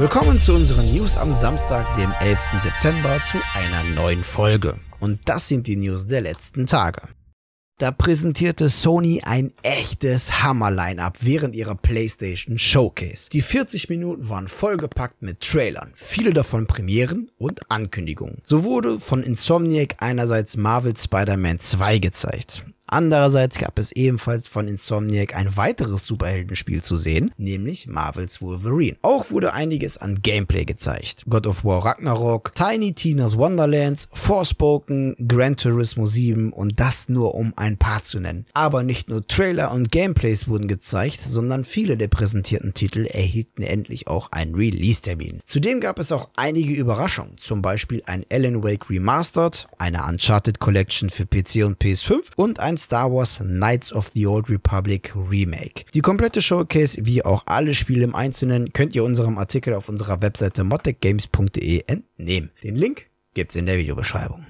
Willkommen zu unseren News am Samstag, dem 11. September, zu einer neuen Folge. Und das sind die News der letzten Tage. Da präsentierte Sony ein echtes Hammer-Line-Up während ihrer PlayStation Showcase. Die 40 Minuten waren vollgepackt mit Trailern, viele davon Premieren und Ankündigungen. So wurde von Insomniac einerseits Marvel Spider-Man 2 gezeigt. Andererseits gab es ebenfalls von Insomniac ein weiteres Superheldenspiel zu sehen, nämlich Marvels Wolverine. Auch wurde einiges an Gameplay gezeigt. God of War Ragnarok, Tiny Tina's Wonderlands, Forspoken, Gran Turismo 7 und das nur um ein paar zu nennen. Aber nicht nur Trailer und Gameplays wurden gezeigt, sondern viele der präsentierten Titel erhielten endlich auch einen Release-Termin. Zudem gab es auch einige Überraschungen, zum Beispiel ein Alan Wake Remastered, eine Uncharted Collection für PC und PS5 und ein Star Wars Knights of the Old Republic Remake. Die komplette Showcase wie auch alle Spiele im Einzelnen könnt ihr unserem Artikel auf unserer Webseite moddecgames.de entnehmen. Den Link gibt's in der Videobeschreibung.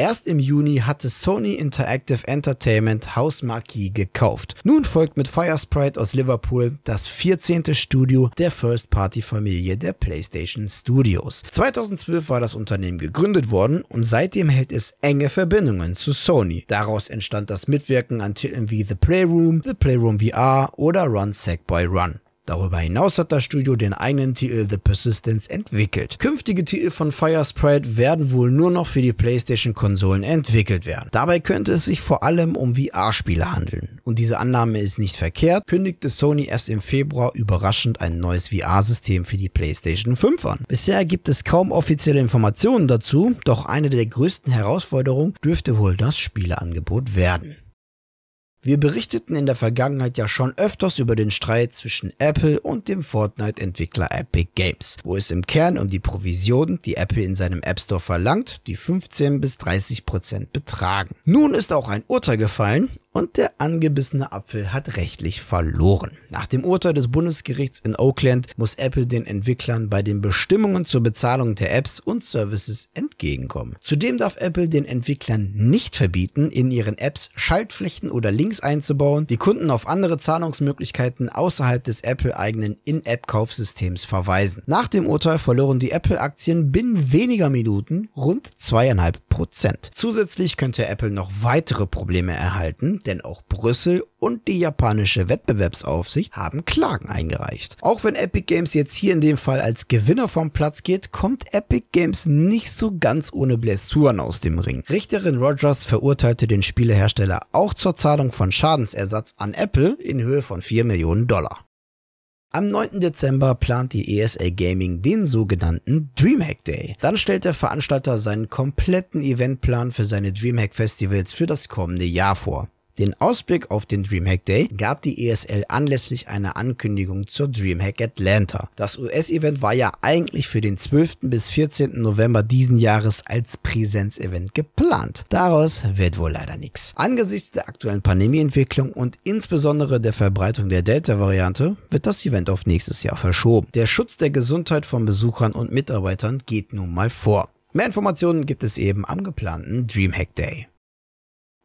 Erst im Juni hatte Sony Interactive Entertainment House Marquee gekauft. Nun folgt mit Firesprite aus Liverpool das 14. Studio der First-Party-Familie der PlayStation Studios. 2012 war das Unternehmen gegründet worden und seitdem hält es enge Verbindungen zu Sony. Daraus entstand das Mitwirken an Titeln wie The Playroom, The Playroom VR oder Run Sackboy Run. Darüber hinaus hat das Studio den eigenen Titel The Persistence entwickelt. Künftige Titel von Fire Sprite werden wohl nur noch für die PlayStation-Konsolen entwickelt werden. Dabei könnte es sich vor allem um VR-Spiele handeln. Und diese Annahme ist nicht verkehrt, kündigte Sony erst im Februar überraschend ein neues VR-System für die PlayStation 5 an. Bisher gibt es kaum offizielle Informationen dazu, doch eine der größten Herausforderungen dürfte wohl das Spieleangebot werden. Wir berichteten in der Vergangenheit ja schon öfters über den Streit zwischen Apple und dem Fortnite-Entwickler Epic Games, wo es im Kern um die Provisionen, die Apple in seinem App Store verlangt, die 15 bis 30 Prozent betragen. Nun ist auch ein Urteil gefallen und der angebissene Apfel hat rechtlich verloren. Nach dem Urteil des Bundesgerichts in Oakland muss Apple den Entwicklern bei den Bestimmungen zur Bezahlung der Apps und Services entgegenkommen. Zudem darf Apple den Entwicklern nicht verbieten, in ihren Apps Schaltflächen oder Links einzubauen, die Kunden auf andere Zahlungsmöglichkeiten außerhalb des Apple-eigenen In-App-Kaufsystems verweisen. Nach dem Urteil verloren die Apple-Aktien binnen weniger Minuten rund zweieinhalb Prozent. Zusätzlich könnte Apple noch weitere Probleme erhalten, denn auch Brüssel und die japanische Wettbewerbsaufsicht haben Klagen eingereicht. Auch wenn Epic Games jetzt hier in dem Fall als Gewinner vom Platz geht, kommt Epic Games nicht so ganz ohne Blessuren aus dem Ring. Richterin Rogers verurteilte den Spielehersteller auch zur Zahlung von Schadensersatz an Apple in Höhe von 4 Millionen Dollar. Am 9. Dezember plant die ESL Gaming den sogenannten Dreamhack Day. Dann stellt der Veranstalter seinen kompletten Eventplan für seine Dreamhack Festivals für das kommende Jahr vor. Den Ausblick auf den Dreamhack Day gab die ESL anlässlich einer Ankündigung zur Dreamhack Atlanta. Das US-Event war ja eigentlich für den 12. bis 14. November diesen Jahres als Präsenzevent geplant. Daraus wird wohl leider nichts. Angesichts der aktuellen Pandemieentwicklung und insbesondere der Verbreitung der Delta-Variante wird das Event auf nächstes Jahr verschoben. Der Schutz der Gesundheit von Besuchern und Mitarbeitern geht nun mal vor. Mehr Informationen gibt es eben am geplanten Dreamhack Day.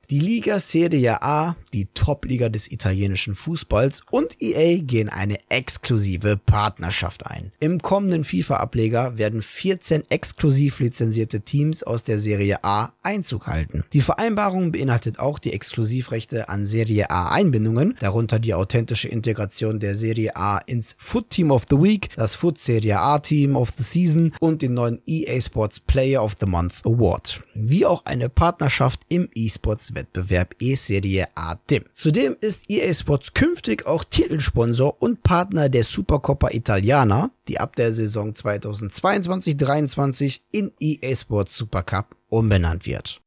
Die Liga Serie A, die Top-Liga des italienischen Fußballs und EA gehen eine exklusive Partnerschaft ein. Im kommenden FIFA-Ableger werden 14 exklusiv lizenzierte Teams aus der Serie A Einzug halten. Die Vereinbarung beinhaltet auch die Exklusivrechte an Serie A Einbindungen, darunter die authentische Integration der Serie A ins Foot Team of the Week, das Foot Serie A Team of the Season und den neuen EA Sports Player of the Month Award, wie auch eine Partnerschaft im E-Sports Wettbewerb E-Serie A Tim. Zudem ist EA Sports künftig auch Titelsponsor und Partner der Supercoppa Italiana, die ab der Saison 2022-23 in EA Sports Supercup umbenannt wird.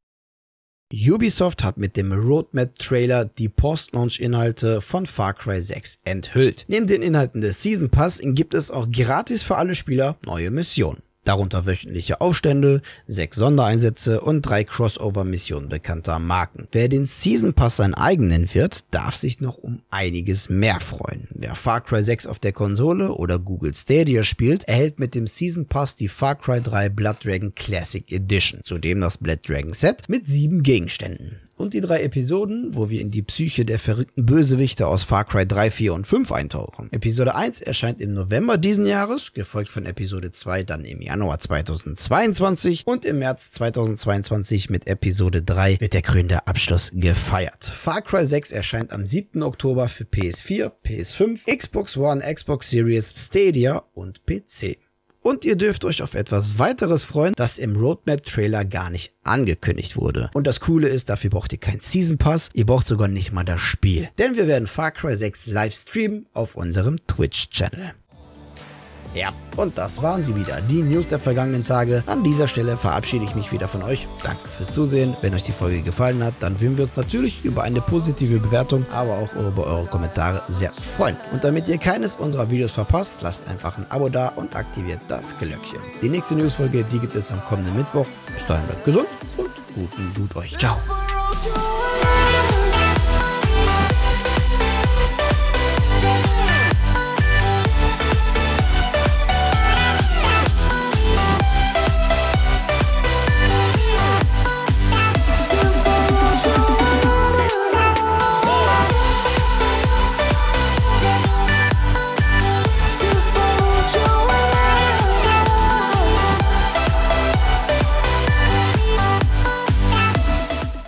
Ubisoft hat mit dem Roadmap-Trailer die Post-Launch-Inhalte von Far Cry 6 enthüllt. Neben den Inhalten des Season Pass gibt es auch gratis für alle Spieler neue Missionen darunter wöchentliche Aufstände, sechs Sondereinsätze und drei Crossover-Missionen bekannter Marken. Wer den Season Pass sein eigen nennen wird, darf sich noch um einiges mehr freuen. Wer Far Cry 6 auf der Konsole oder Google Stadia spielt, erhält mit dem Season Pass die Far Cry 3 Blood Dragon Classic Edition, zudem das Blood Dragon Set mit sieben Gegenständen. und die drei Episoden, wo wir in die Psyche der verrückten Bösewichte aus Far Cry 3, 4 und 5 eintauchen. Episode 1 erscheint im November diesen Jahres, gefolgt von Episode 2 dann im Januar 2022 und im März 2022 mit Episode 3 wird der krönende Abschluss gefeiert. Far Cry 6 erscheint am 7. Oktober für PS4, PS5, Xbox One, Xbox Series, Stadia und PC. Und ihr dürft euch auf etwas weiteres freuen, das im Roadmap-Trailer gar nicht angekündigt wurde. Und das Coole ist, dafür braucht ihr keinen Season Pass, ihr braucht sogar nicht mal das Spiel. Denn wir werden Far Cry 6 live streamen auf unserem Twitch-Channel. Ja, und das waren sie wieder, die News der vergangenen Tage. An dieser Stelle verabschiede ich mich wieder von euch. Danke fürs Zusehen. Wenn euch die Folge gefallen hat, dann würden wir uns natürlich über eine positive Bewertung, aber auch über eure Kommentare sehr freuen. Und damit ihr keines unserer Videos verpasst, lasst einfach ein Abo da und aktiviert das Glöckchen. Die nächste Newsfolge, die gibt es am kommenden Mittwoch. Bis dahin bleibt gesund und guten Blut euch. Ciao.